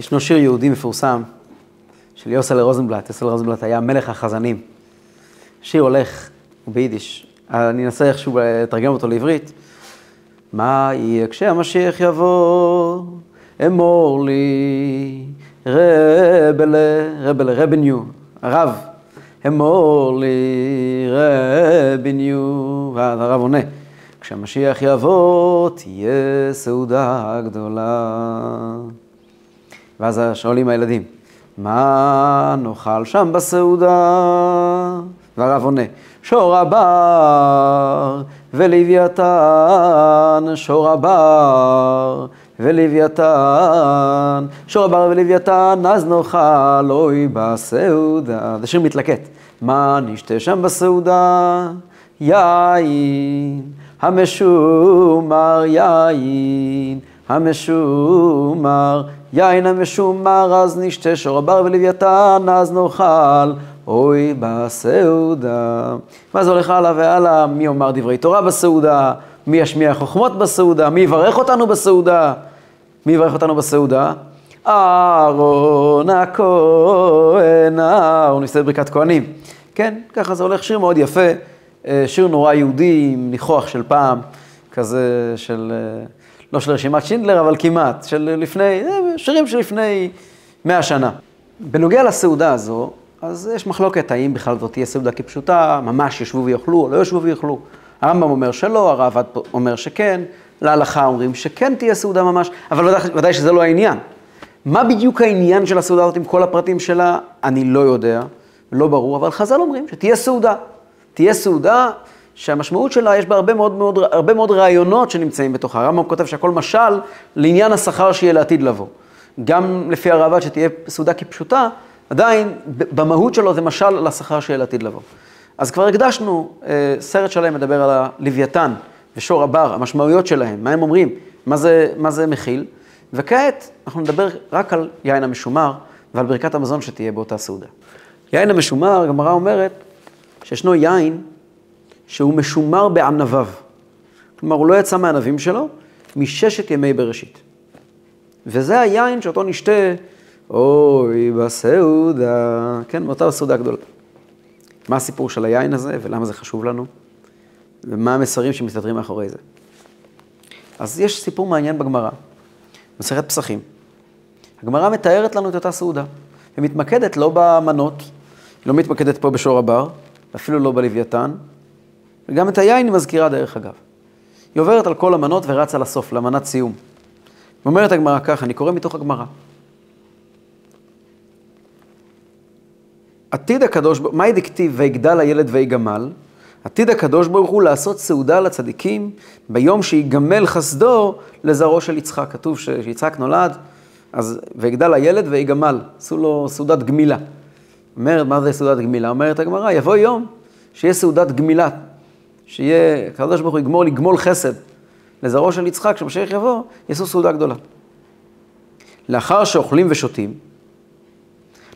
ישנו שיר יהודי מפורסם של יוסל רוזנבלט. יוסל רוזנבלט היה מלך החזנים. שיר הולך ביידיש. אני אנסה איכשהו לתרגם אותו לעברית. מה יהיה כשהמשיח יבוא, אמור לי, רבלה, רבלה, רבניו, הרב, אמור לי, רבניו, ואז הרב עונה, כשהמשיח יבוא, תהיה סעודה גדולה. ואז שואלים הילדים, מה נאכל שם בסעודה? והרב עונה, שור הבר ולוויתן, שור הבר ולוויתן, שור הבר ולוויתן, אז נאכל אוי בסעודה. זה שיר מתלקט. מה נשתה שם בסעודה? יין, המשומר יין, המשומר, יין המשומר, אז נשתה שור הבר ולוויתן, אז נאכל. אוי בסעודה. ואז הולך הלאה והלאה, מי יאמר דברי תורה בסעודה, מי ישמיע חוכמות בסעודה, מי יברך אותנו בסעודה, מי יברך אותנו בסעודה? אהרון הכהן, אהרון מסתכל ברכת כהנים. כן, ככה זה הולך, שיר מאוד יפה, אה, שיר נורא יהודי עם ניחוח של פעם, כזה של, אה, לא של רשימת שינדלר, אבל כמעט, של לפני, אה, שירים של לפני מאה שנה. בנוגע לסעודה הזו, אז יש מחלוקת האם בכלל זאת תהיה סעודה כפשוטה, ממש ישבו ויאכלו או לא ישבו ויאכלו. הרמב"ם אומר שלא, הרב אומר שכן, להלכה אומרים שכן תהיה סעודה ממש, אבל ודאי, ודאי שזה לא העניין. מה בדיוק העניין של הסעודה הזאת עם כל הפרטים שלה, אני לא יודע, לא ברור, אבל חז"ל אומרים שתהיה סעודה. תהיה סעודה שהמשמעות שלה, יש בה הרבה מאוד, מאוד, הרבה מאוד רעיונות שנמצאים בתוכה. הרמב"ם כותב שהכל משל לעניין השכר שיהיה לעתיד לבוא. גם לפי הרעב"ד שתהיה סעודה כפשוטה, עדיין במהות שלו זה משל לשכר שיהיה לעתיד לבוא. אז כבר הקדשנו אה, סרט שלם מדבר על הלוויתן ושור הבר, המשמעויות שלהם, מה הם אומרים, מה זה, מה זה מכיל, וכעת אנחנו נדבר רק על יין המשומר ועל ברכת המזון שתהיה באותה סעודה. יין המשומר, הגמרא אומרת שישנו יין שהוא משומר בענביו. כלומר, הוא לא יצא מהענבים שלו מששת ימי בראשית. וזה היין שאותו נשתה אוי בסעודה, כן, מאותה הסעודה הגדולה. מה הסיפור של היין הזה ולמה זה חשוב לנו? ומה המסרים שמסתתרים מאחורי זה? אז יש סיפור מעניין בגמרא, מסכת פסחים. הגמרא מתארת לנו את אותה סעודה, ומתמקדת לא במנות, היא לא מתמקדת פה בשור הבר, אפילו לא בלוויתן, וגם את היין היא מזכירה דרך אגב. היא עוברת על כל המנות ורצה לסוף, למנת סיום. אומרת הגמרא ככה, אני קורא מתוך הגמרא. עתיד הקדוש ברוך הוא, מהי דכתיב ויגדל הילד ויגמל? עתיד הקדוש ברוך הוא לעשות סעודה לצדיקים ביום שיגמל חסדו לזרעו של יצחק. כתוב שיצחק נולד, אז ויגדל הילד ויגמל, עשו לו סעודת גמילה. אומרת, מה זה סעודת גמילה? אומרת הגמרא, יבוא יום שיהיה סעודת גמילה, שיהיה, הקדוש ברוך הוא יגמור לגמול חסד לזרעו של יצחק, כשמשיח יבוא, יעשו סעודה גדולה. לאחר שאוכלים ושותים,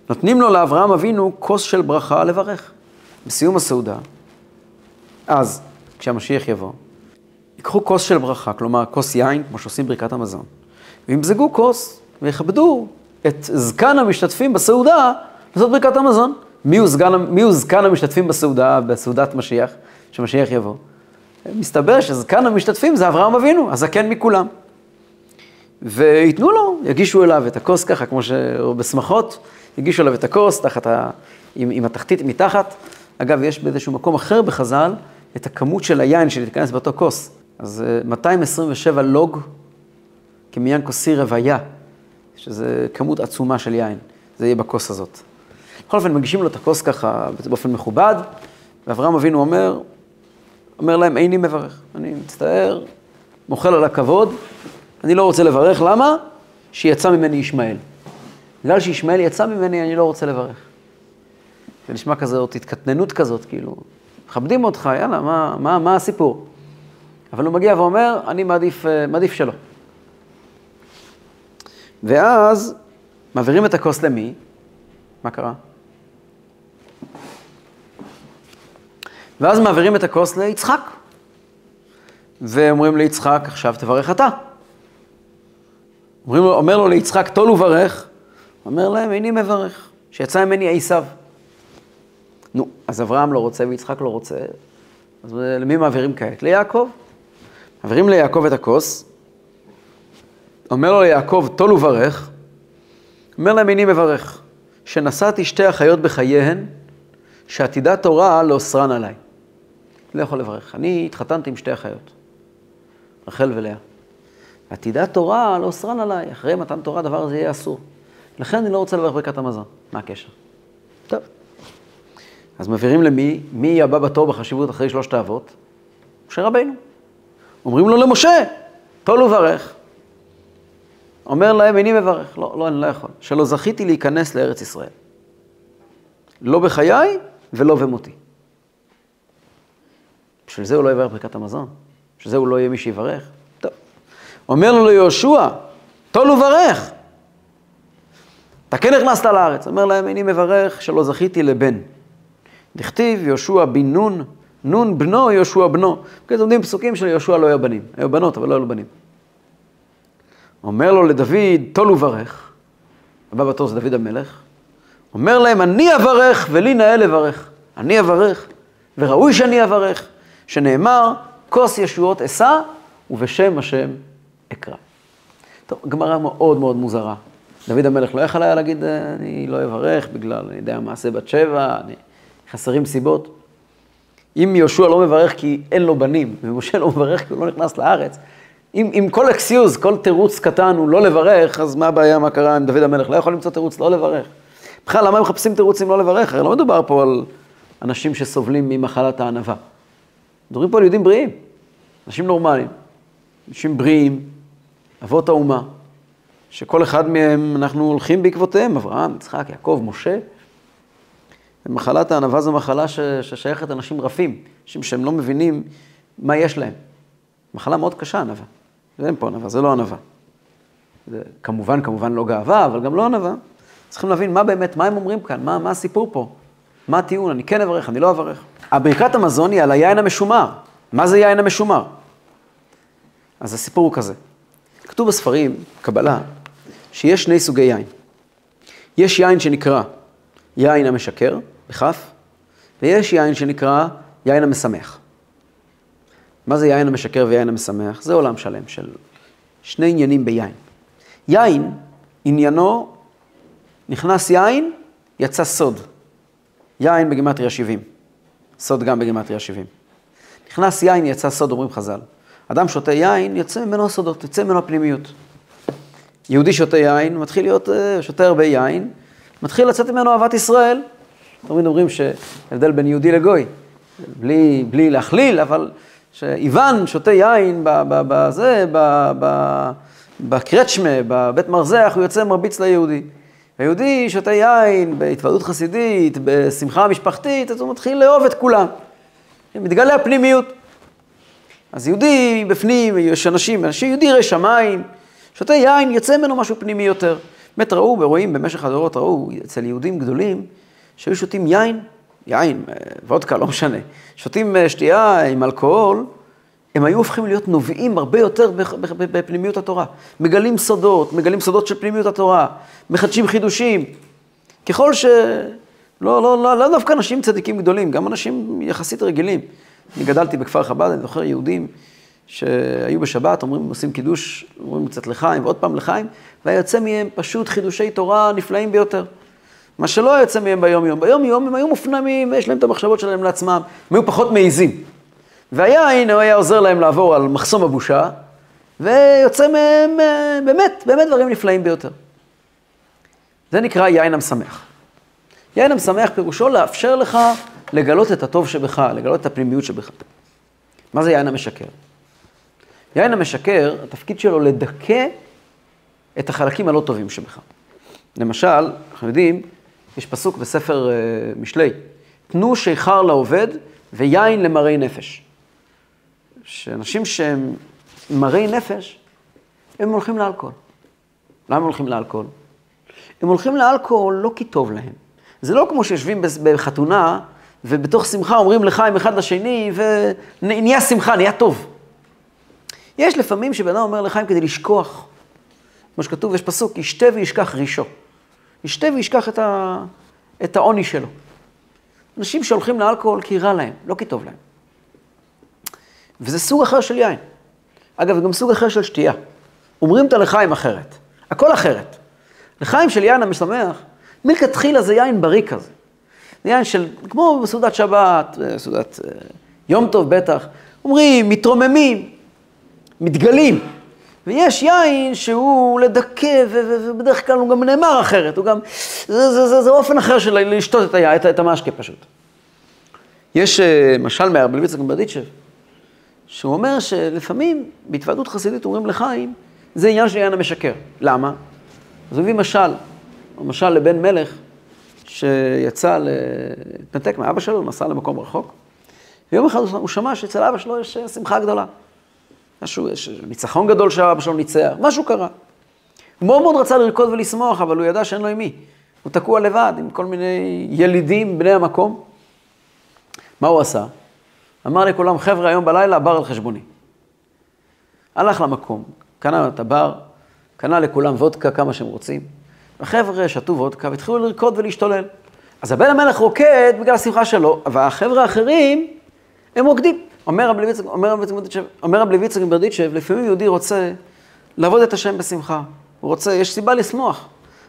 נותנים לו לאברהם אבינו כוס של ברכה לברך. בסיום הסעודה, אז, כשהמשיח יבוא, ייקחו כוס של ברכה, כלומר כוס יין, כמו שעושים ברכת המזון, וימזגו כוס ויכבדו את זקן המשתתפים בסעודה לעשות ברכת המזון. מי הוא, זקן, מי הוא זקן המשתתפים בסעודה, בסעודת משיח, שמשיח יבוא? מסתבר שזקן המשתתפים זה אברהם אבינו, הזקן מכולם. וייתנו לו, יגישו אליו את הכוס ככה, כמו שבשמחות, הגישו אליו את הכוס תחת ה... עם, עם התחתית מתחת. אגב, יש באיזשהו מקום אחר בחז"ל את הכמות של היין שתיכנס באותו כוס. אז 227 אה, לוג כמיין כוסי רוויה, שזה כמות עצומה של יין. זה יהיה בכוס הזאת. בכל אופן, מגישים לו את הכוס ככה באופן מכובד, ואברהם אבינו אומר, אומר להם, איני מברך. אני מצטער, מוחל על הכבוד, אני לא רוצה לברך, למה? שיצא ממני ישמעאל. בגלל שישמעאל יצא ממני, אני לא רוצה לברך. זה נשמע כזאת התקטננות כזאת, כאילו, מכבדים אותך, יאללה, מה, מה, מה הסיפור? אבל הוא מגיע ואומר, אני מעדיף, אה, מעדיף שלא. ואז מעבירים את הכוס למי? מה קרה? ואז מעבירים את הכוס ליצחק. ואומרים ליצחק, עכשיו תברך אתה. אומרים, אומר לו ליצחק, טול וברך, אומר להם, איני מברך, שיצא ממני עשיו. נו, אז אברהם לא רוצה ויצחק לא רוצה, אז למי מעבירים כעת? ליעקב. מעבירים ליעקב את הכוס, אומר לו ליעקב, טול וברך, אומר להם, איני מברך, שנשאתי שתי אחיות בחייהן, שעתידת תורה לאוסרן עליי. לא יכול לברך. אני התחתנתי עם שתי אחיות, רחל ולאה. עתידת תורה לאוסרן עליי, אחרי מתן תורה הדבר הזה יהיה אסור. לכן אני לא רוצה לברך ברכת המזון. מה הקשר? טוב. אז מעבירים למי? מי הבא בתור בחשיבות אחרי שלושת האבות? משה רבינו. אומרים לו למשה, טול וברך. אומר להם, איני מברך. לא, לא, אני לא יכול. שלא זכיתי להיכנס לארץ ישראל. לא בחיי ולא במותי. בשביל זה הוא לא יברך ברכת המזון. בשביל זה הוא לא יהיה מי שיברך. טוב. אומר לו ליהושע, טול וברך. אתה כן נכנסת לארץ. אומר להם, איני מברך שלא זכיתי לבן. דכתיב יהושע בן נון, נון בנו יהושע בנו. כן, לומדים פסוקים של יהושע לא היו בנים. היו בנות, אבל לא היו בנים. אומר לו לדוד, טול וברך. הבא בתור זה דוד המלך. אומר להם, אני אברך ולי נאה לברך. אני אברך, וראוי שאני אברך, שנאמר, כוס ישועות אשא ובשם השם אקרא. טוב, גמרא מאוד מאוד מוזרה. דוד המלך לא יכל היה להגיד, אני לא אברך בגלל, אני יודע, מעשה בת שבע, אני... חסרים סיבות. אם יהושע לא מברך כי אין לו בנים, ומשה לא מברך כי הוא לא נכנס לארץ, אם, אם כל אקסיוז, כל תירוץ קטן הוא לא לברך, אז מה הבעיה, מה קרה עם דוד המלך? לא יכול למצוא תירוץ לא לברך. בכלל, למה הם מחפשים תירוצים לא לברך? הרי לא מדובר פה על אנשים שסובלים ממחלת הענווה. מדברים פה על יהודים בריאים, אנשים נורמליים, אנשים בריאים, אבות האומה, שכל אחד מהם אנחנו הולכים בעקבותיהם, אברהם, יצחק, יעקב, משה. מחלת הענווה זו מחלה ש... ששייכת לאנשים רפים, אנשים שהם לא מבינים מה יש להם. מחלה מאוד קשה, ענווה. ואין פה ענווה, זה לא ענווה. זה כמובן, כמובן לא גאווה, אבל גם לא ענווה. צריכים להבין מה באמת, מה הם אומרים כאן, מה, מה הסיפור פה, מה הטיעון, אני כן אברך, אני לא אברך. הברכת המזון היא על היין המשומר. מה זה יין המשומר? אז הסיפור הוא כזה. כתוב בספרים, קבלה, שיש שני סוגי יין. יש יין שנקרא יין המשקר, בכף, ויש יין שנקרא יין המשמח. מה זה יין המשקר ויין המשמח? זה עולם שלם של שני עניינים ביין. יין, עניינו, נכנס יין, יצא סוד. יין בגימטריה 70. סוד גם בגימטריה 70. נכנס יין, יצא סוד, אומרים חז"ל. אדם שותה יין, יוצא ממנו סודות, יוצא ממנו הפנימיות. יהודי שותה יין, מתחיל להיות, אה, שותה הרבה יין, מתחיל לצאת ממנו אהבת ישראל. תמיד אומרים שהבדל בין יהודי לגוי, בלי, בלי להכליל, אבל שאיוון שותה יין בזה, בקרצ'מה, בבית מרזח, הוא יוצא מרביץ ליהודי. היהודי שותה יין בהתוועדות חסידית, בשמחה משפחתית, אז הוא מתחיל לאהוב את כולם. מתגלה הפנימיות. אז יהודי בפנים, יש אנשים, אנשים יהודי ירא שמיים, שותה יין, יוצא ממנו משהו פנימי יותר. באמת ראו, ורואים במשך הדורות, ראו אצל יהודים גדולים, שהיו שותים יין, יין, אה, וודקה, לא משנה, שותים אה, שתייה עם אלכוהול, הם היו הופכים להיות נובעים הרבה יותר בפנימיות התורה. מגלים סודות, מגלים סודות של פנימיות התורה, מחדשים חידושים. ככל ש... לא, לא, לא, לא דווקא אנשים צדיקים גדולים, גם אנשים יחסית רגילים. אני גדלתי בכפר חב"ד, אני זוכר יהודים שהיו בשבת, אומרים, עושים קידוש, אומרים קצת לחיים, ועוד פעם לחיים, והיה יוצא מהם פשוט חידושי תורה נפלאים ביותר. מה שלא היה יוצא מהם ביום-יום. ביום-יום הם היו מופנמים, ויש להם את המחשבות שלהם לעצמם, הם היו פחות מעיזים. והיין, הוא היה עוזר להם לעבור על מחסום הבושה, ויוצא מהם אה, באמת, באמת דברים נפלאים ביותר. זה נקרא יין המשמח. יין המשמח פירושו לאפשר לך לגלות את הטוב שבך, לגלות את הפנימיות שבך. מה זה יין המשקר? יין המשקר, התפקיד שלו לדכא את החלקים הלא טובים שבך. למשל, אנחנו יודעים, יש פסוק בספר uh, משלי, תנו שיכר לעובד ויין למראי נפש. שאנשים שהם מראי נפש, הם הולכים לאלכוהול. למה הם הולכים לאלכוהול? הם הולכים לאלכוהול לא כי טוב להם. זה לא כמו שיושבים בחתונה, ובתוך שמחה אומרים לחיים אחד לשני, ונהיה שמחה, נהיה טוב. יש לפעמים שבן אדם אומר לחיים כדי לשכוח. כמו שכתוב, יש פסוק, ישתה וישכח רישו. ישתה וישכח את, ה... את העוני שלו. אנשים שהולכים לאלכוהול כי רע להם, לא כי טוב להם. וזה סוג אחר של יין. אגב, זה גם סוג אחר של שתייה. אומרים את הלחיים אחרת. הכל אחרת. לחיים של יין המשמח, מלכתחילה זה יין בריא כזה. זה יין של, כמו בסעודת שבת, בסעודת אה, יום טוב בטח, אומרים, מתרוממים, מתגלים. ויש יין שהוא לדכא, ובדרך כלל הוא גם נאמר אחרת, הוא גם, זה, זה, זה, זה אופן אחר של לשתות את, את, את המשקה פשוט. יש אה, משל מהרבי לויצק ברדיצ'ב, שהוא אומר שלפעמים בהתוועדות חסידית אומרים לחיים, זה עניין של יין המשקר. למה? אז הוא מביא משל, משל לבן מלך שיצא להתנתק מאבא שלו, נסע למקום רחוק, ויום אחד הוא שמע שאצל אבא שלו יש שמחה גדולה. משהו, יש ניצחון גדול שאבא שלו ניצח, משהו קרה. הוא מאוד מאוד רצה לרקוד ולשמוח, אבל הוא ידע שאין לו עם מי. הוא תקוע לבד עם כל מיני ילידים, בני המקום. מה הוא עשה? אמר לכולם, חבר'ה, היום בלילה הבר על חשבוני. הלך למקום, קנה את הבר, קנה לכולם וודקה כמה שהם רוצים. החבר'ה שתו וודקה והתחילו לרקוד ולהשתולל. אז הבן המלך רוקד בגלל השמחה שלו, והחבר'ה האחרים, הם רוקדים. אומר רב לויצק ברדיצ'ב, לפעמים יהודי רוצה לעבוד את השם בשמחה. הוא רוצה, יש סיבה לשמוח.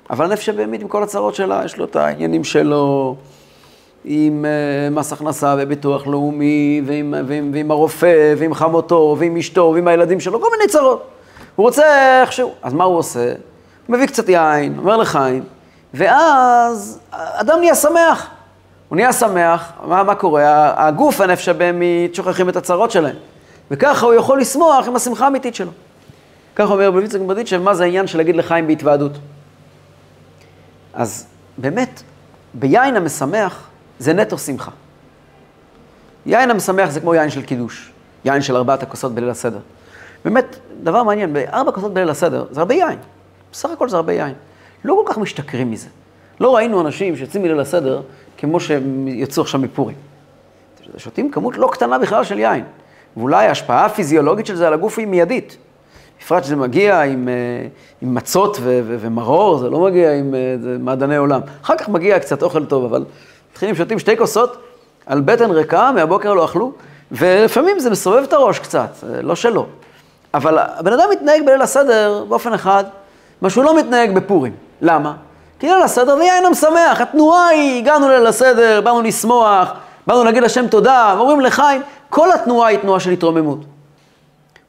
אבל הנפש הבהמית עם כל הצרות שלה, יש לו את העניינים שלו, עם uh, מס הכנסה וביטוח לאומי, ועם, ועם, ועם הרופא, ועם חמותו, ועם אשתו, ועם הילדים שלו, כל מיני צרות. הוא רוצה איכשהו. אז מה הוא עושה? הוא מביא קצת יין, אומר לחיים, ואז אדם נהיה שמח. הוא נהיה שמח, מה, מה קורה? הגוף, הנפש הבהמית, שוכחים את הצרות שלהם. וככה הוא יכול לשמוח עם השמחה האמיתית שלו. ככה אומר רבי יצחק ברדיצ'ב, מה זה העניין של להגיד לחיים בהתוועדות. אז באמת, ביין המשמח זה נטו שמחה. יין המשמח זה כמו יין של קידוש, יין של ארבעת הכוסות בליל הסדר. באמת, דבר מעניין, בארבע כוסות בליל הסדר זה הרבה יין. בסך הכל זה הרבה יין. לא כל כך משתכרים מזה. לא ראינו אנשים שיוצאים מליל הסדר כמו שהם יצאו עכשיו מפורים. שותים כמות לא קטנה בכלל של יין. ואולי ההשפעה הפיזיולוגית של זה על הגוף היא מיידית. בפרט שזה מגיע עם, אה, עם מצות ו- ו- ומרור, זה לא מגיע עם אה, מעדני עולם. אחר כך מגיע קצת אוכל טוב, אבל מתחילים שותים שתי כוסות על בטן ריקה, מהבוקר לא אכלו, ולפעמים זה מסובב את הראש קצת, לא שלא. אבל הבן אדם מתנהג בליל הסדר באופן אחד, מה שהוא לא מתנהג בפורים. למה? כי ליל הסדר זה יין המשמח, התנועה היא, הגענו לליל הסדר, באנו לשמוח, באנו להגיד לשם תודה, ואומרים לחיים, כל התנועה היא תנועה של התרוממות.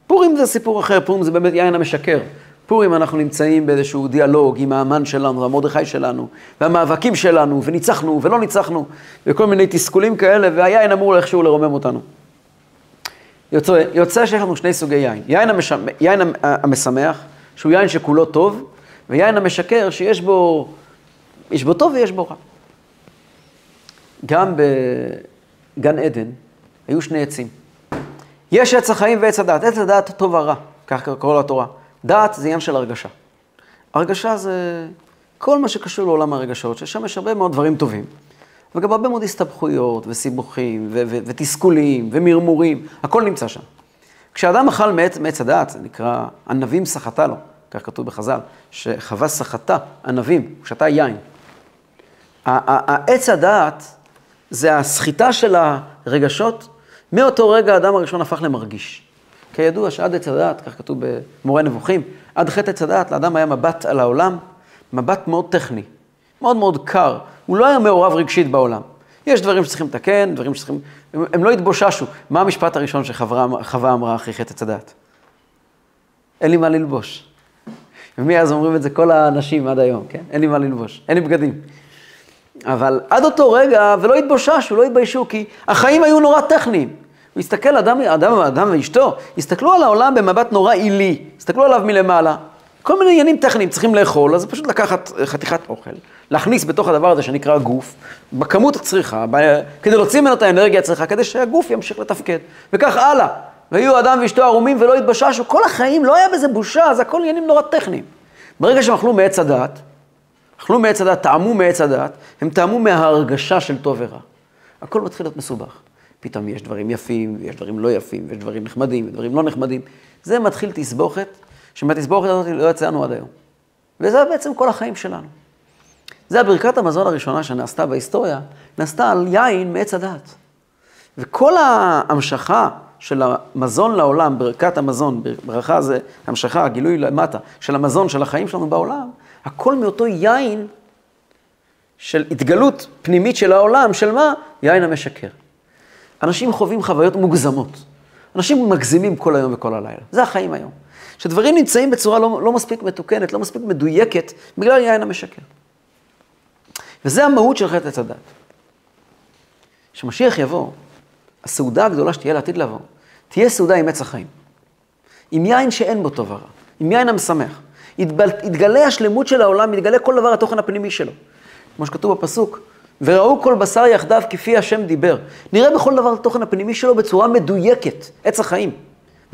פורים זה סיפור אחר, פורים זה באמת יין המשקר. פורים אנחנו נמצאים באיזשהו דיאלוג עם האמן שלנו, המרדכי שלנו, והמאבקים שלנו, וניצחנו ולא ניצחנו, וכל מיני תסכולים כאלה, והיין אמור איכשהו לרומם אותנו. יוצא, יוצא שיש לנו שני סוגי יין. יין, המש... יין המשמח, שהוא יין שכולו טוב, ויין המשקר שיש בו, יש בו טוב ויש בו רע. גם בגן עדן היו שני עצים. יש עץ החיים ועץ הדת. עץ הדת טוב ורע, כך קורא לתורה. דת זה עניין של הרגשה. הרגשה זה כל מה שקשור לעולם הרגשות, ששם יש הרבה מאוד דברים טובים. וגם הרבה מאוד הסתבכויות וסיבוכים ו- ו- ותסכולים ומרמורים, הכל נמצא שם. כשאדם אכל מעץ, מעץ הדעת, זה נקרא ענבים סחטה לו, כך כתוב בחז"ל, שחווה סחטה ענבים, הוא שתה יין. העץ הדעת זה הסחיטה של הרגשות, מאותו רגע האדם הראשון הפך למרגיש. כידוע שעד עץ הדעת, כך כתוב במורה נבוכים, עד חטא עץ הדעת לאדם היה מבט על העולם, מבט מאוד טכני, מאוד מאוד קר. הוא לא היה מעורב רגשית בעולם. יש דברים שצריכים לתקן, דברים שצריכים... הם, הם לא התבוששו. מה המשפט הראשון שחווה אמרה אחרי חטא עץ הדעת? אין לי מה ללבוש. ומאז אומרים את זה כל האנשים עד היום, כן? אין לי מה ללבוש, אין לי בגדים. אבל עד אותו רגע, ולא התבוששו, לא התביישו, כי החיים היו נורא טכניים. הוא הסתכל, אדם, אדם, אדם ואשתו, הסתכלו על העולם במבט נורא עילי, הסתכלו עליו מלמעלה. כל מיני עניינים טכניים צריכים לאכול, אז פשוט לקחת חתיכת אוכל, להכניס בתוך הדבר הזה שנקרא גוף, בכמות הצריכה, ב... כדי להוציא ממנו את האנרגיה הצריכה, כדי שהגוף ימשיך לתפקד, וכך הלאה. והיו אדם ואשתו ערומים ולא התבששו, כל החיים לא היה בזה בושה, זה הכל עניינים נורא טכניים. ברגע שהם אכלו מעץ הדת, אכלו מעץ הדת, טעמו מעץ הדת, הם טעמו מההרגשה של טוב ורע. הכל מתחיל להיות מסובך. פתאום יש דברים יפים, ויש דברים לא יפים, ויש דברים נחמדים, ודברים לא נחמדים. זה מתחיל תסבוכת, שמהתסבוכת הזאת לא יצאנו עד היום. וזה בעצם כל החיים שלנו. זה הברכת המזון הראשונה שנעשתה בהיסטוריה, נעשתה על יין מעץ הדעת. וכל ההמשכה של המזון לעולם, ברכת המזון, ברכה זה המשכה, הגילוי למטה, של המזון, של החיים שלנו בעולם, הכל מאותו יין של התגלות פנימית של העולם, של מה? יין המשקר. אנשים חווים חוויות מוגזמות. אנשים מגזימים כל היום וכל הלילה. זה החיים היום. שדברים נמצאים בצורה לא, לא מספיק מתוקנת, לא מספיק מדויקת, בגלל יין המשקר. וזה המהות של חטא עץ הדת. כשמשיח יבוא, הסעודה הגדולה שתהיה לעתיד לבוא, תהיה סעודה עם עץ החיים. עם יין שאין בו טוב ורע, עם יין המשמח. יתגלה השלמות של העולם, יתגלה כל דבר התוכן הפנימי שלו. כמו שכתוב בפסוק, וראו כל בשר יחדיו כפי השם דיבר. נראה בכל דבר את התוכן הפנימי שלו בצורה מדויקת, עץ החיים.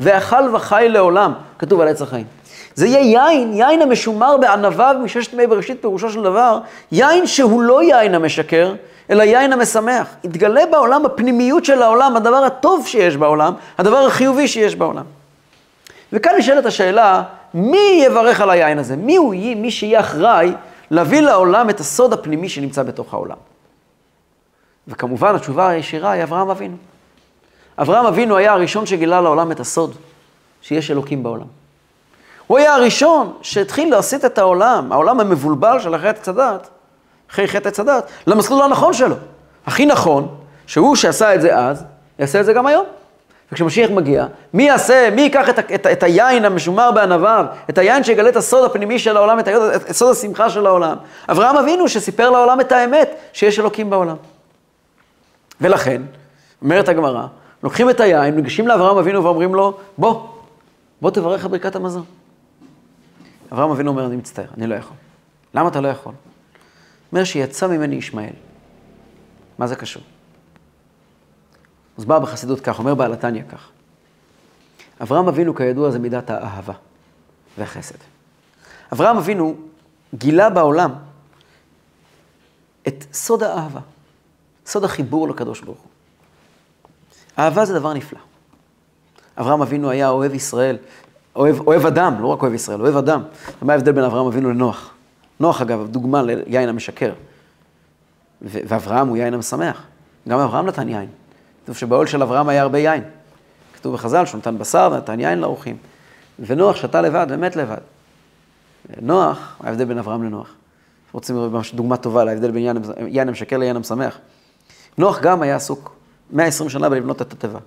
ואכל וחי לעולם, כתוב על עץ החיים. זה יהיה יין, יין המשומר בענביו מששת ימי בראשית, פירושו של דבר, יין שהוא לא יין המשקר, אלא יין המשמח. יתגלה בעולם הפנימיות של העולם, הדבר הטוב שיש בעולם, הדבר החיובי שיש בעולם. וכאן נשאלת השאלה, מי יברך על היין הזה? מי הוא יהיה, מי שיהיה אחראי להביא לעולם את הסוד הפנימי שנמצא בתוך העולם? וכמובן, התשובה הישירה היא אברהם אבינו. אברהם אבינו היה הראשון שגילה לעולם את הסוד, שיש אלוקים בעולם. הוא היה הראשון שהתחיל להסיט את העולם, העולם המבולבל של אחרי עץ הדת, אחרי חטא עץ הדת, למסלול הנכון שלו. הכי נכון, שהוא שעשה את זה אז, יעשה את זה גם היום. וכשמשיח מגיע, מי יעשה, מי ייקח את, את, את היין המשומר בענביו, את היין שיגלה את הסוד הפנימי של העולם, את, את, את סוד השמחה של העולם? אברהם אבינו שסיפר לעולם את האמת, שיש אלוקים בעולם. ולכן, אומרת הגמרא, לוקחים את היין, ניגשים לאברהם אבינו ואומרים לו, בוא, בוא תברך על ברכת המזון. אברהם אבינו אומר, אני מצטער, אני לא יכול. למה אתה לא יכול? אומר שיצא ממני ישמעאל. מה זה קשור? מוסבר בחסידות כך, אומר בעל התניא כך. אברהם אבינו, כידוע, זה מידת האהבה והחסד. אברהם אבינו גילה בעולם את סוד האהבה, סוד החיבור לקדוש ברוך הוא. אהבה זה דבר נפלא. אברהם אבינו היה אוהב ישראל, אוהב, אוהב אדם, לא רק אוהב ישראל, אוהב אדם. מה ההבדל בין אברהם אבינו לנוח? נוח, אגב, דוגמה ליין המשקר. ואברהם הוא יין המשמח. גם אברהם נתן יין. כתוב שבאוהל של אברהם היה הרבה יין. כתוב בחז"ל שהוא נתן בשר ונתן יין לאורחים. ונוח שתה לבד ומת לבד. נוח, ההבדל בין אברהם לנוח. רוצים ממש דוגמה טובה להבדל בין יין המשקר ליין המשמח. נוח גם היה עסוק 120 שנה בלבנות את התיבה.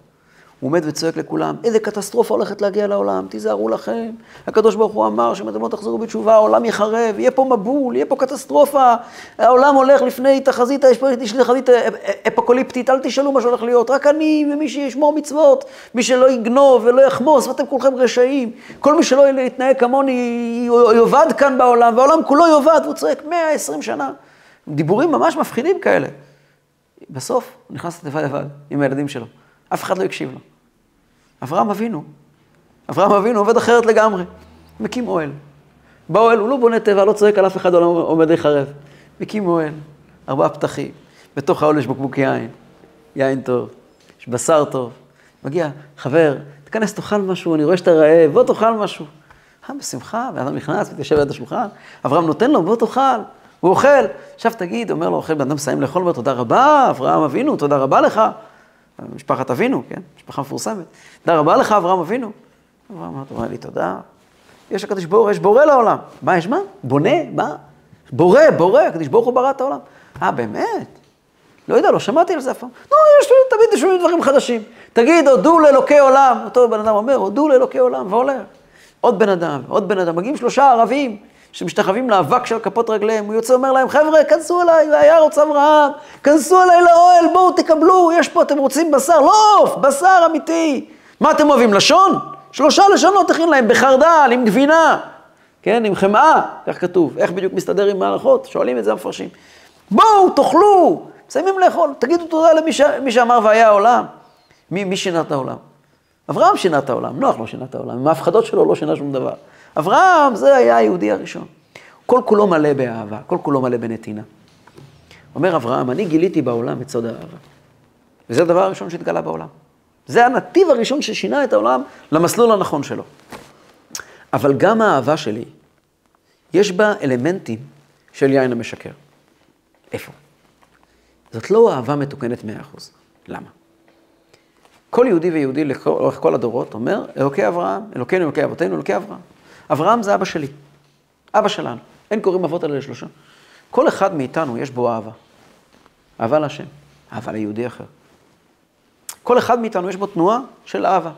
הוא עומד וצועק לכולם, איזה קטסטרופה הולכת להגיע לעולם, תיזהרו לכם. הקדוש ברוך הוא אמר שאם אתם לא תחזרו בתשובה, העולם יחרב, יהיה פה מבול, יהיה פה קטסטרופה. העולם הולך לפני תחזית, יש פה תחזית אפוקוליפטית, אל תשאלו מה שהולך להיות, רק אני ומי שישמור מצוות, מי שלא יגנוב ולא יחמוס, ואתם כולכם רשעים. כל מי שלא יתנהג כמוני יאבד כאן בעולם, והעולם כולו יאבד, והוא צועק 120 שנה. דיבורים ממש מפחידים כאלה. בסוף הוא נכנס לתיבה לבד עם הילדים שלו. אף אחד לא הקשיב לו. אברהם אבינו, אברהם אבינו עובד אחרת לגמרי. מקים אוהל. באוהל הוא לא בונה תיבה, לא צועק על אף אחד, לא עומד להיחרב. מקים אוהל, ארבעה פתחים. בתוך האוהל יש בקבוק יין, יין טוב, יש בשר טוב. מגיע, חבר, תיכנס, תאכל משהו, אני רואה שאתה רעב, בוא תאכל משהו. אה, בשמחה, ואדם נכנס, מתיישב ליד השולחן, אברהם נותן לו, בוא תאכל. הוא אוכל. עכשיו תגיד, אומר לו, אוכל, בן אדם מסיים לאכול, אומר, תודה רבה, אברהם אבינו, תודה רבה לך. משפחת אבינו, כן? משפחה מפורסמת. תודה רבה לך, אברהם אבינו. אברהם אמר לי, תודה. יש הקדוש ברוך יש בורא לעולם. מה, יש מה? בונה? מה? בורא, בורא, הקדוש ברוך הוא ברא את העולם. אה, באמת? לא יודע, לא שמעתי על זה אף פעם. לא, יש, תמיד שומעים דברים חדשים. תגיד, הודו לאלוקי עולם. אותו בן אדם אומר, הודו לאלוקי עולם, והולך. עוד בן אדם, עוד בן אדם. מגיעים שלושה ערבים, שמשתחווים לאבק של כפות רגליהם, הוא יוצא ואומר להם, חבר'ה, כנסו אליי, היה רוצה אברהם, כנסו אליי לאוהל, בואו תקבלו, יש פה, אתם רוצים בשר? לא בשר אמיתי. מה אתם אוהבים, לשון? שלושה לשונות תכין להם, בחרדל, עם גבינה, כן, עם חמאה, כך כתוב. איך בדיוק מסתדר עם מהלכות? שואלים את זה המפרשים. בואו, תאכלו, מסיימים לאכול, תגידו תודה למי ש... שאמר והיה העולם. מי, מי שינה את העולם? אברהם שינה את העולם, נוח לא שינה את העולם, עם ההפחדות שלו לא שינה שום דבר. אברהם, זה היה היהודי הראשון. כל כולו מלא באהבה, כל כולו מלא בנתינה. אומר אברהם, אני גיליתי בעולם את סוד האהבה. וזה הדבר הראשון שהתגלה בעולם. זה הנתיב הראשון ששינה את העולם למסלול הנכון שלו. אבל גם האהבה שלי, יש בה אלמנטים של יין המשקר. איפה? זאת לא אהבה מתוקנת מאה אחוז. למה? כל יהודי ויהודי לאורך כל הדורות אומר, אלוקי אברהם, אלוקינו, אלוקי אבותינו, אלוקי אברהם. אברהם זה אבא שלי, אבא שלנו. אין קוראים אבות אלא לשלושה. כל אחד מאיתנו יש בו אהבה. אהבה להשם, אהבה ליהודי אחר. כל אחד מאיתנו יש בו תנועה של אהבה.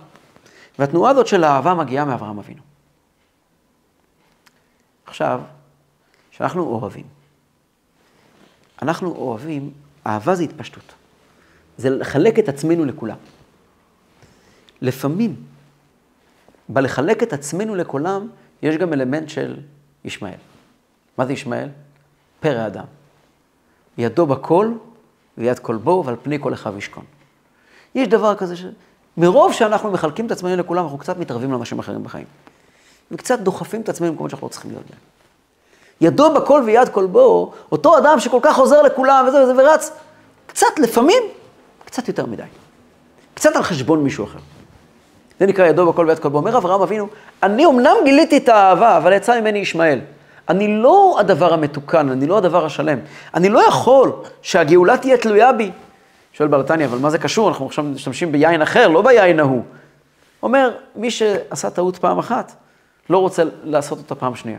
והתנועה הזאת של אהבה מגיעה מאברהם אבינו. עכשיו, כשאנחנו אוהבים, אנחנו אוהבים, אהבה זה התפשטות. זה לחלק את עצמנו לכולם. לפעמים, בלחלק את עצמנו לכולם, יש גם אלמנט של ישמעאל. מה זה ישמעאל? פרא אדם. ידו בכל ויד כל בו, ועל פני כל אחיו ישכון. יש דבר כזה ש... מרוב שאנחנו מחלקים את עצמנו לכולם, אנחנו קצת מתערבים לאנשים אחרים בחיים. וקצת דוחפים את עצמנו במקומות שאנחנו לא צריכים להיות בהם. ידו בכל ויד כל בו, אותו אדם שכל כך עוזר לכולם וזה וזה ורץ, קצת לפעמים, קצת יותר מדי. קצת על חשבון מישהו אחר. זה נקרא ידו בכל ויד כל בו. אומר אברהם אבינו, אני אמנם גיליתי את האהבה, אבל יצא ממני ישמעאל. אני לא הדבר המתוקן, אני לא הדבר השלם. אני לא יכול שהגאולה תהיה תלויה בי. שואל ברתניה, אבל מה זה קשור? אנחנו עכשיו משתמשים ביין אחר, לא ביין ההוא. אומר, מי שעשה טעות פעם אחת, לא רוצה לעשות אותה פעם שנייה.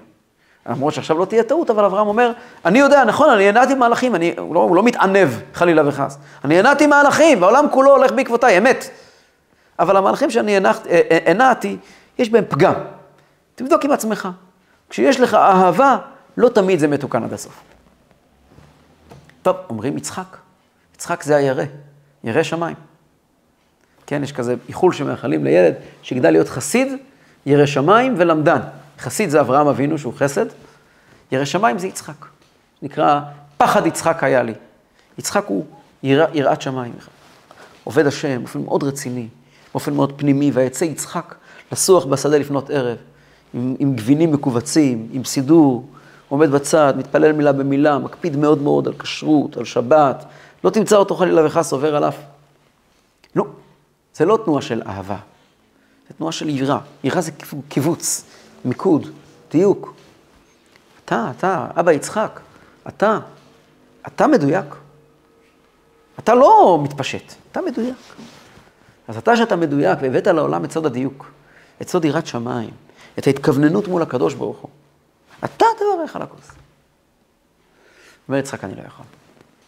למרות שעכשיו לא תהיה טעות, אבל אברהם אומר, אני יודע, נכון, אני הנעתי מהלכים, אני, הוא, לא, הוא לא מתענב, חלילה וחס. אני הנעתי מהלכים, והעולם כולו הולך בעקבותיי, אמת. אבל המהלכים שאני הנעתי, יש בהם פגם. תבדוק עם עצמך. כשיש לך אהבה, לא תמיד זה מתוקן עד הסוף. טוב, אומרים יצחק. יצחק זה הירא, ירא שמיים. כן, יש כזה איחול שמאחלים לילד שיגדל להיות חסיד, ירא שמיים ולמדן. חסיד זה אברהם אבינו, שהוא חסד, ירא שמיים זה יצחק. נקרא, פחד יצחק היה לי. יצחק הוא ירא, יראת שמיים. עובד השם, באופן מאוד רציני, באופן מאוד פנימי, ויצא יצחק לסוח בשדה לפנות ערב, עם, עם גבינים מכווצים, עם סידור, עומד בצד, מתפלל מילה במילה, מקפיד מאוד מאוד על כשרות, על שבת, לא תמצא אותו חלילה וחס עובר עליו. לא, זה לא תנועה של אהבה, זה תנועה של יראה. יראה זה קיבוץ, מיקוד, דיוק. אתה, אתה, אבא יצחק, אתה, אתה מדויק. אתה לא מתפשט, אתה מדויק. אז אתה שאתה מדויק והבאת לעולם את סוד הדיוק, את סוד יראת שמיים, את ההתכווננות מול הקדוש ברוך הוא, אתה תברך על הכוס. אומר יצחק, אני לא יכול.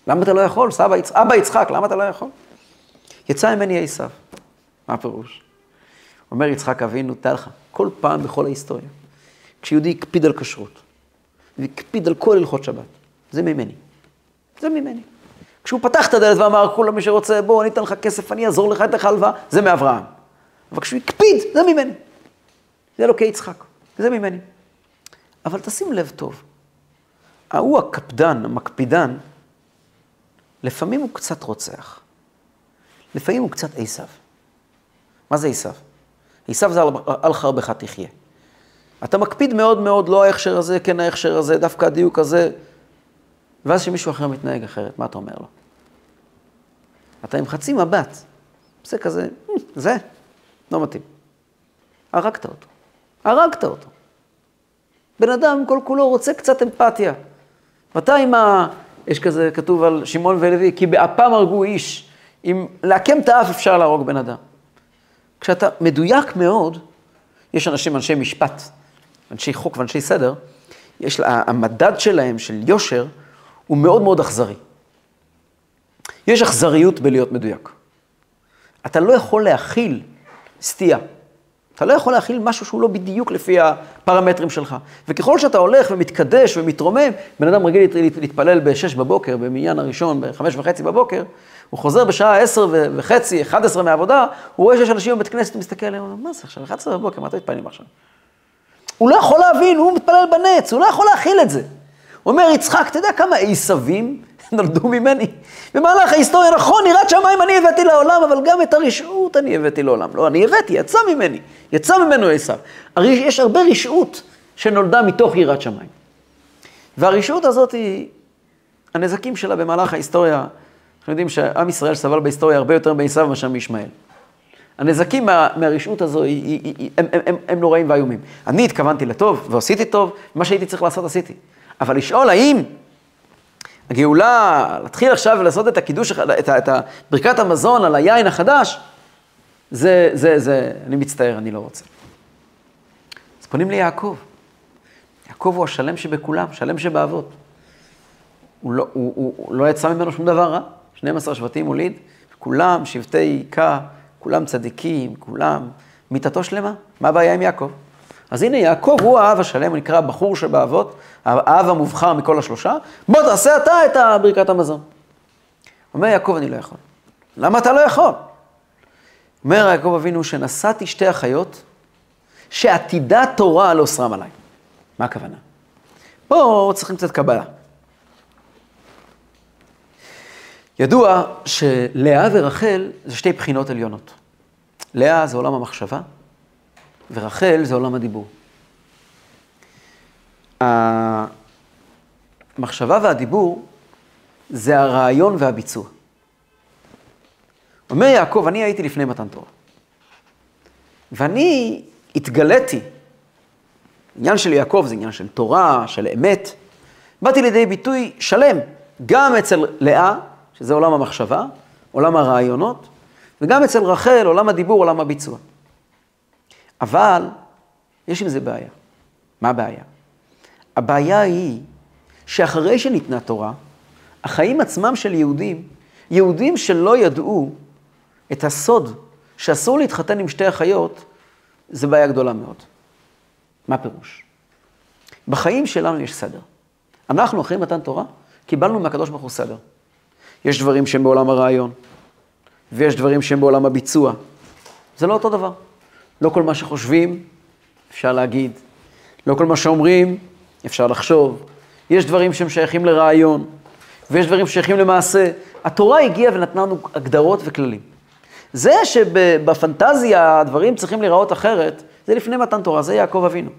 למה אתה לא יכול? סבא, יצ... אבא יצחק, למה אתה לא יכול? יצא ממני עשיו. מה הפירוש? אומר יצחק אבינו, תדע לך, כל פעם בכל ההיסטוריה, כשיהודי הקפיד על כשרות, והקפיד על כל הלכות שבת, זה ממני. זה ממני. כשהוא פתח את הדלת ואמר, כולם מי שרוצה, בוא, אני אתן לך כסף, אני אעזור לך, אתן לך הלוואה, זה מאברהם. אבל כשהוא הקפיד, זה ממני. זה אלוקי יצחק, זה ממני. אבל תשים לב טוב, ההוא הקפדן, המקפידן, לפעמים הוא קצת רוצח. לפעמים הוא קצת עשיו. מה זה עשיו? עשיו זה על חרבך תחיה. אתה מקפיד מאוד מאוד, לא ההכשר הזה, כן ההכשר הזה, דווקא הדיוק הזה, ואז שמישהו אחר מתנהג אחרת, מה אתה אומר לו? אתה עם חצי מבט, זה כזה, אה, זה, לא מתאים. הרגת אותו. הרגת אותו. בן אדם כל כולו רוצה קצת אמפתיה. מתי עם ה... יש כזה, כתוב על שמעון ולוי, כי באפם הרגו איש. אם לעקם את האף אפשר להרוג בן אדם. כשאתה מדויק מאוד, יש אנשים, אנשי משפט, אנשי חוק ואנשי סדר, יש לה, המדד שלהם, של יושר, הוא מאוד מאוד אכזרי. יש אכזריות בלהיות מדויק. אתה לא יכול להכיל סטייה. אתה לא יכול להכיל משהו שהוא לא בדיוק לפי הפרמטרים שלך. וככל שאתה הולך ומתקדש ומתרומם, בן אדם רגיל להתפלל ב-6 בבוקר, במניין הראשון, ב-5 וחצי בבוקר, הוא חוזר בשעה 10 וחצי, 11 מהעבודה, הוא רואה שיש אנשים בבית כנסת, הוא מסתכל עליהם, מה זה עכשיו, 11 בבוקר, מה אתם מתפללים עכשיו? הוא לא יכול להבין, הוא מתפלל בנץ, הוא לא יכול להכיל את זה. אומר, יצחק, אתה יודע כמה עשבים נולדו ממני? במהלך ההיסטוריה, נכון, יראת שמיים אני הבאתי לעולם, אבל גם את הרשעות אני הבאתי לעולם. לא, אני הבאתי, יצא ממני, יצא ממנו עשיו. יש הרבה רשעות שנולדה מתוך יראת שמיים. והרשעות הזאת היא, הנזקים שלה במהלך ההיסטוריה, אנחנו יודעים שעם ישראל סבל בהיסטוריה הרבה יותר מעשיו מאשר מישמעאל. הנזקים מה, מהרשעות הזו היא, היא, היא, הם, הם, הם, הם נוראים ואיומים. אני התכוונתי לטוב ועשיתי טוב, מה שהייתי צריך לעשות עשיתי. אבל לשאול האם הגאולה, להתחיל עכשיו לעשות את הקידוש, את, את ברכת המזון על היין החדש, זה, זה, זה, אני מצטער, אני לא רוצה. אז פונים ליעקב. יעקב הוא השלם שבכולם, שלם שבאבות. הוא לא, הוא, הוא, הוא לא יצא ממנו שום דבר רע. 12 שבטים הוליד, כולם שבטי כה, כולם צדיקים, כולם מיתתו שלמה. מה הבעיה עם יעקב? אז הנה, יעקב הוא האב השלם, הוא נקרא הבחור שבאבות, האב המובחר מכל השלושה, בוא תעשה אתה את ברכת המזון. אומר יעקב, אני לא יכול. למה אתה לא יכול? אומר יעקב אבינו, שנשאתי שתי אחיות, שעתידה תורה לא אוסרם עליי. מה הכוונה? פה צריכים קצת קבלה. ידוע שלאה ורחל זה שתי בחינות עליונות. לאה זה עולם המחשבה, ורחל זה עולם הדיבור. המחשבה והדיבור זה הרעיון והביצוע. אומר יעקב, אני הייתי לפני מתן תורה. ואני התגליתי, עניין של יעקב זה עניין של תורה, של אמת. באתי לידי ביטוי שלם, גם אצל לאה, שזה עולם המחשבה, עולם הרעיונות, וגם אצל רחל, עולם הדיבור, עולם הביצוע. אבל יש עם זה בעיה. מה הבעיה? הבעיה היא שאחרי שניתנה תורה, החיים עצמם של יהודים, יהודים שלא ידעו את הסוד שאסור להתחתן עם שתי אחיות, זה בעיה גדולה מאוד. מה פירוש? בחיים שלנו יש סדר. אנחנו, אחרי מתן תורה, קיבלנו מהקדוש ברוך הוא סדר. יש דברים שהם בעולם הרעיון, ויש דברים שהם בעולם הביצוע. זה לא אותו דבר. לא כל מה שחושבים אפשר להגיד, לא כל מה שאומרים אפשר לחשוב. יש דברים שהם שייכים לרעיון, ויש דברים ששייכים למעשה. התורה הגיעה ונתנה לנו הגדרות וכללים. זה שבפנטזיה הדברים צריכים להיראות אחרת, זה לפני מתן תורה, זה יעקב אבינו.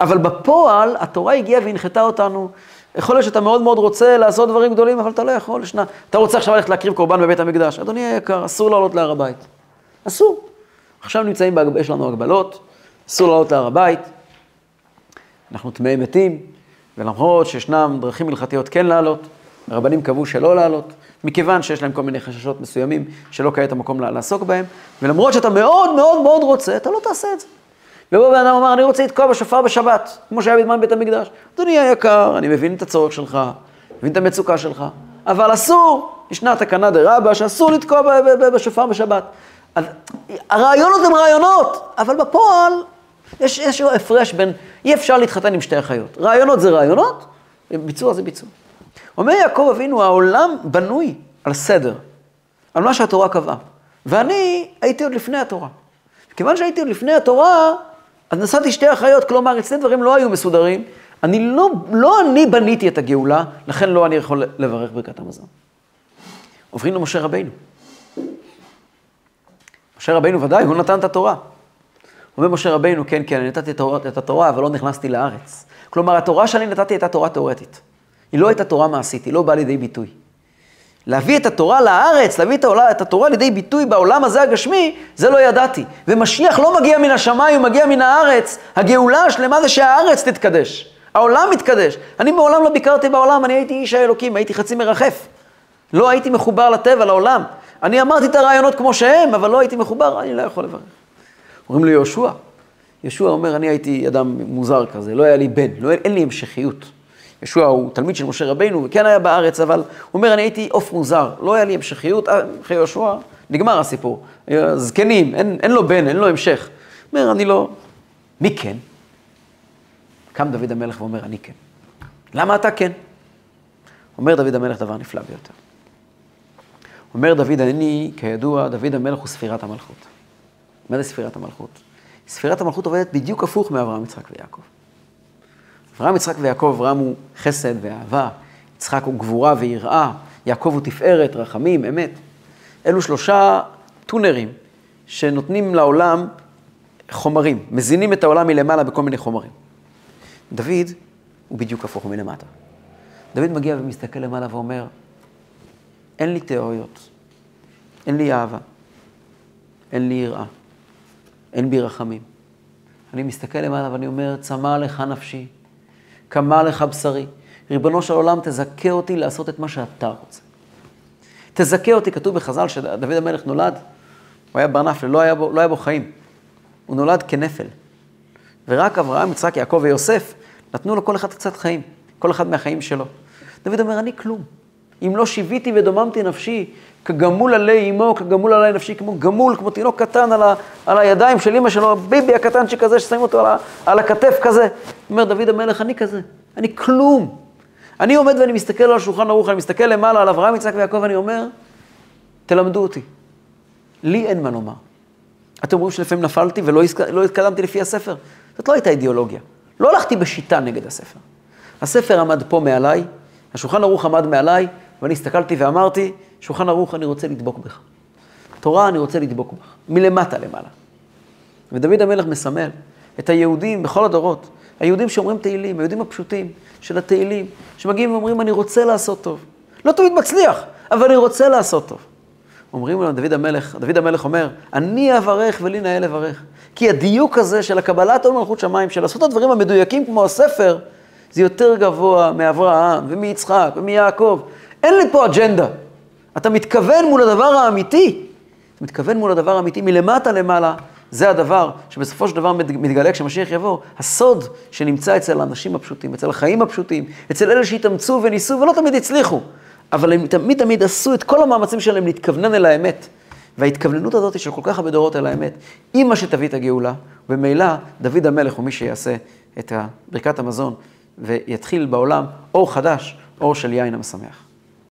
אבל בפועל, התורה הגיעה והנחתה אותנו. יכול להיות שאתה מאוד מאוד רוצה לעשות דברים גדולים, אבל אתה לא יכול. שנה. אתה רוצה עכשיו ללכת להקריב קורבן בבית המקדש. אדוני היקר, אסור לעלות להר הבית. אסור. עכשיו נמצאים, בהג... יש לנו הגבלות, אסור לעלות להר הבית. אנחנו טמאי מתים, ולמרות שישנם דרכים הלכתיות כן לעלות, הרבנים קבעו שלא לעלות, מכיוון שיש להם כל מיני חששות מסוימים שלא כעת המקום לעסוק בהם, ולמרות שאתה מאוד מאוד מאוד רוצה, אתה לא תעשה את זה. ובוא בן אדם אמר, אני רוצה לתקוע בשופר בשבת, כמו שהיה בזמן בית המקדש. אדוני היקר, אני מבין את הצורך שלך, מבין את המצוקה שלך, אבל אסור, ישנה תקנה דה רבה שאסור לתקוע בשופר בשבת. אז הרעיונות הם רעיונות, אבל בפועל יש איזשהו הפרש בין, אי אפשר להתחתן עם שתי אחיות. רעיונות זה רעיונות, ביצוע זה ביצוע. אומר יעקב אבינו, העולם בנוי על סדר, על מה שהתורה קבעה. ואני הייתי עוד לפני התורה. כיוון שהייתי עוד לפני התורה, אז נסעתי שתי אחיות, כלומר, אצלי דברים לא היו מסודרים. אני לא, לא אני בניתי את הגאולה, לכן לא אני יכול לברך ברכת המזון. עוברים למשה רבינו. משה רבינו ודאי, הוא נתן את התורה. אומר משה רבינו, כן, כן, אני נתתי את התורה, אבל לא נכנסתי לארץ. כלומר, התורה שאני נתתי הייתה תורה תאורטית. היא לא הייתה תורה מעשית, היא לא באה לידי ביטוי. להביא את התורה לארץ, להביא את, העולה, את התורה לידי ביטוי בעולם הזה הגשמי, זה לא ידעתי. ומשיח לא מגיע מן השמיים, הוא מגיע מן הארץ. הגאולה השלמה זה שהארץ תתקדש. העולם מתקדש. אני מעולם לא ביקרתי בעולם, אני הייתי איש האלוקים, הייתי חצי מרחף. לא הייתי מחובר לטבע, לעולם. אני אמרתי את הרעיונות כמו שהם, אבל לא הייתי מחובר, אני לא יכול לברך. אומרים לי יהושע. יהושע אומר, אני הייתי אדם מוזר כזה, לא היה לי בן, לא, אין לי המשכיות. ישוע הוא תלמיד של משה רבינו, וכן היה בארץ, אבל הוא אומר, אני הייתי עוף מוזר, לא היה לי המשכיות, אה, אחרי יהושע, נגמר הסיפור. זקנים, אין, אין לו בן, אין לו המשך. אומר, אני לא... מי כן? קם דוד המלך ואומר, אני כן. למה אתה כן? אומר דוד המלך דבר נפלא ביותר. אומר דוד, אני, כידוע, דוד המלך הוא ספירת המלכות. מה זה ספירת המלכות? ספירת המלכות עובדת בדיוק הפוך מאברהם, יצחק ויעקב. אברהם, יצחק ויעקב, אברהם הוא חסד ואהבה, יצחק הוא גבורה ויראה, יעקב הוא תפארת, רחמים, אמת. אלו שלושה טונרים שנותנים לעולם חומרים, מזינים את העולם מלמעלה בכל מיני חומרים. דוד הוא בדיוק הפוך מלמטה. דוד מגיע ומסתכל למעלה ואומר, אין לי תיאוריות, אין לי אהבה, אין לי יראה, אין בי רחמים. אני מסתכל למעלה ואני אומר, צמא לך נפשי, קמה לך בשרי, ריבונו של עולם, תזכה אותי לעשות את מה שאתה רוצה. תזכה אותי, כתוב בחז"ל שדוד המלך נולד, הוא היה בר נפל, לא היה בו, לא היה בו חיים. הוא נולד כנפל. ורק אברהם, יצחק, יעקב ויוסף נתנו לו כל אחד קצת חיים, כל אחד מהחיים שלו. דוד אומר, אני כלום. אם לא שיוויתי ודוממתי נפשי, כגמול עלי אמו, כגמול עלי נפשי, כמו גמול, כמו תינוק קטן על, ה, על הידיים של אמא שלו, הביבי הקטנצ'יק כזה, ששמים אותו על, ה, על הכתף כזה. אומר דוד המלך, אני כזה, אני כלום. אני עומד ואני מסתכל על השולחן ערוך, אני מסתכל למעלה על אברהם, יצחק ויעקב, ואני אומר, תלמדו אותי. לי אין מה לומר. אתם אומרים שלפעמים נפלתי ולא לא התקדמתי לפי הספר. זאת לא הייתה אידיאולוגיה. לא הלכתי בשיטה נגד הספר. הספר עמד פה מעליי, השולחן ערוך עמד מעליי, ואני הסתכלתי ואמרתי, שולחן ערוך, אני רוצה לדבוק בך. תורה, אני רוצה לדבוק בך. מלמטה למעלה. ודוד המלך מסמל את היהודים בכל הדורות, היהודים שאומרים תהילים, היהודים הפשוטים של התהילים, שמגיעים ואומרים, אני רוצה לעשות טוב. לא תמיד מצליח, אבל אני רוצה לעשות טוב. אומרים לו, דוד המלך, דוד המלך אומר, אני אברך ולי נאה לברך. כי הדיוק הזה של הקבלת עול מלכות שמיים, של לעשות את הדברים המדויקים כמו הספר, זה יותר גבוה מאברהם ומיצחק ומיעקב. אין לי פה אג'נדה. אתה מתכוון מול הדבר האמיתי. אתה מתכוון מול הדבר האמיתי מלמטה למעלה. זה הדבר שבסופו של דבר מתגלה כשמשיח יבוא, הסוד שנמצא אצל האנשים הפשוטים, אצל החיים הפשוטים, אצל אלה שהתאמצו וניסו ולא תמיד הצליחו. אבל הם תמיד תמיד עשו את כל המאמצים שלהם להתכוונן אל האמת. וההתכווננות הזאת של כל כך הרבה דורות אל האמת, היא מה שתביא את הגאולה, וממילא דוד המלך הוא מי שיעשה את ברכת המזון, ויתחיל בעולם אור חדש, אור של יין המשמח.